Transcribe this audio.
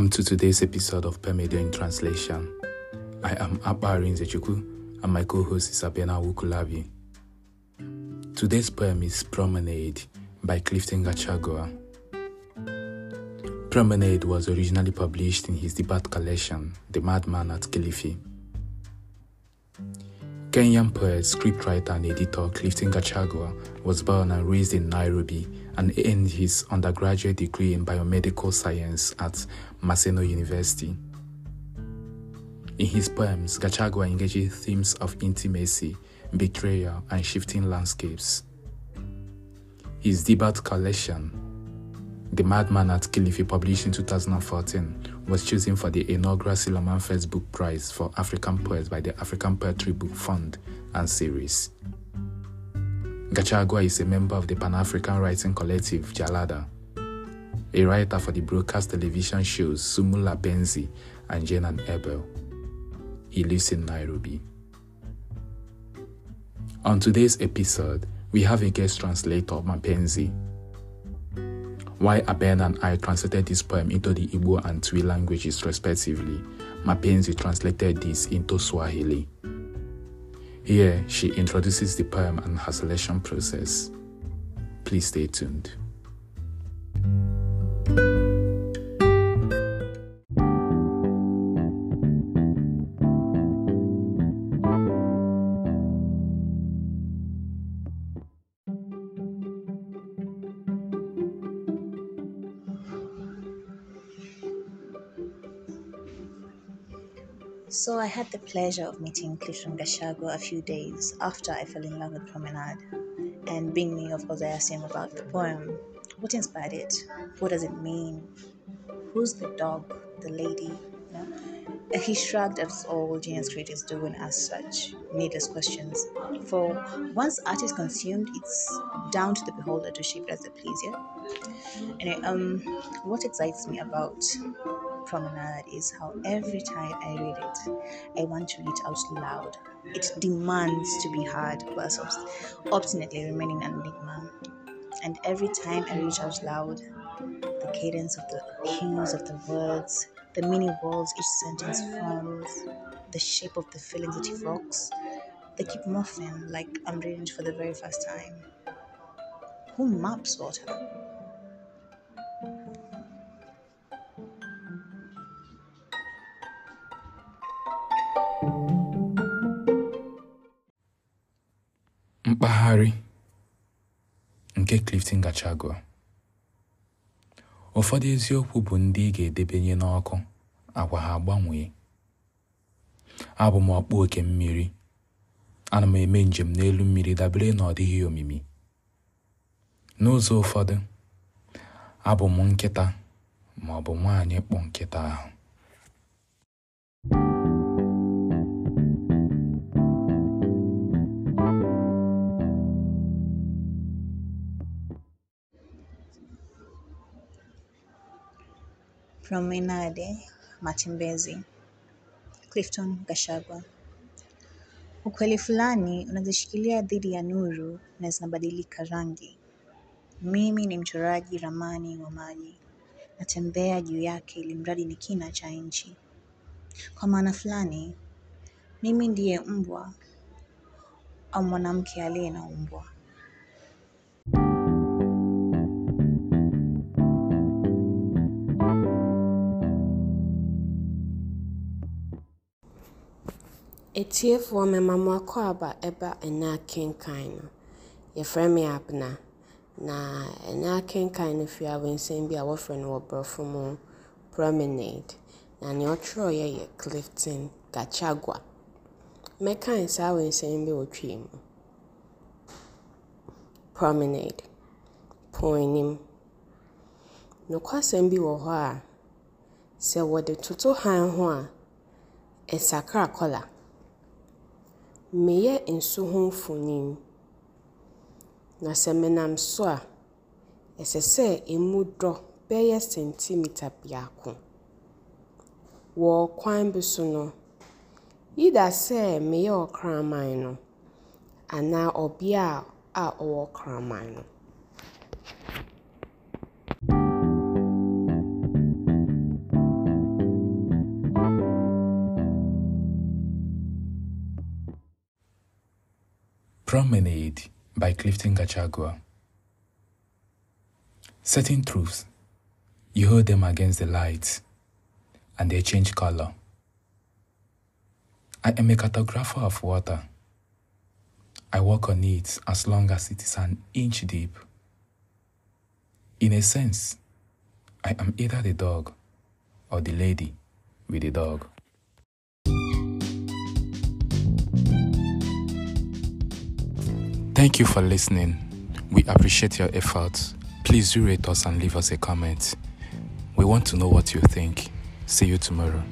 Welcome to today's episode of Poem a Day in Translation. I am Akbarin Zechuku and my co-host is Abena Wukulabi. Today's poem is Promenade by Clifton Gachagua. Promenade was originally published in his debut collection, The Madman at Kilifi. Kenyan poet, scriptwriter, and editor Clifton Gachagua was born and raised in Nairobi and earned his undergraduate degree in biomedical science at Maseno University. In his poems, Gachagua engages themes of intimacy, betrayal, and shifting landscapes. His debut collection, The Madman at Kilifi, published in 2014, was chosen for the inaugural Sillerman First Book Prize for African Poets by the African Poetry Book Fund and Series. Gachagua is a member of the Pan African writing collective Jalada, a writer for the broadcast television shows Sumu la Penzi and Jane and Abel. He lives in Nairobi. On today's episode, we have a guest translator, Mapenzi. While Aben and I translated this poem into the Igbo and Twi languages respectively, Mapenzi translated this into Swahili. Here, she introduces the poem and her selection process. Please stay tuned. So I had the pleasure of meeting Clifton Gachagua a few days after I fell in love with Promenade. And being me, of course, I asked him about the poem. What inspired it? What does it mean? Who's the dog? The lady? He shrugged as all genius creators do and asked such needless questions. For once art is consumed, it's down to the beholder to shape it as they please, yeah? Anyway, um, what excites me about Promenade is how every time I read it, I want to read it out loud. It demands to be heard, whilst obst- obstinately remaining an enigma. And every time I read out loud, the cadence of the hues of the words, the many worlds each sentence forms, the shape of the feelings it evokes, they keep morphing like I'm reading it for the very first time. Who maps water? Mkpagharị nke Clifton Gachagua ụfọdụ eziokwu bụ ndị ị ga-edebanye n'ọkụ agwa ha agbanwee. Abụ m ọkpụ oke mmiri ana m eme njem n'elu mmiri dabere na ọ dịghị omimi. N'ụzọ ụfọdụ abụ m nkịta ma ọ bụ nwaanyị kpọ nkịta ahụ. Promenade Matembezi Clifton Gachagua. Ukweli fulani unazishikilia dhidi ya nuru na zinabadilika rangi. Mimi ni mchoraji ramani wa maji, natembea juu yake ili mradi ni kina cha nchi. Kwa maana fulani, mimi ndiye mbwa au mwanamke aliye na umbwa. Etiefoɔ mema mo akɔ aba ɛba ɛnɛ akenkan no. Yɛfrɛ me Abena, na ɛnɛ akenkan no fi abɛnsɛm bi a wɔfrɛ no wɔ Borɔfo mu Promenade, na nea ɔtwerɛeɛ yɛ Clifton Gachagua. Mɛkan saa awensɛm bi wɔ twi mu. Promenade, po anim. Nokwasɛm bi wɔ hɔ a sɛ wɔde toto hann ho a, ɛsakra kɔla. Meyɛ nsu ho mfonin, na sɛ menam so a, ɛsɛ sɛ emu dɔ bɛyɛ sentimita baako. Wɔ kwan bi so no, either sɛ meyɛ ɔkraman no, anaa ɔbea a ɔwɔ kraman no. Promenade by Clifton Gachagua. Certain truths, you hold them against the light and they change color. I am a cartographer of water. I walk on it as long as it is an inch deep. In a sense, I am either the dog or the lady with the dog. Thank you for listening. We appreciate your efforts. Please do rate us and leave us a comment. We want to know what you think. See you tomorrow.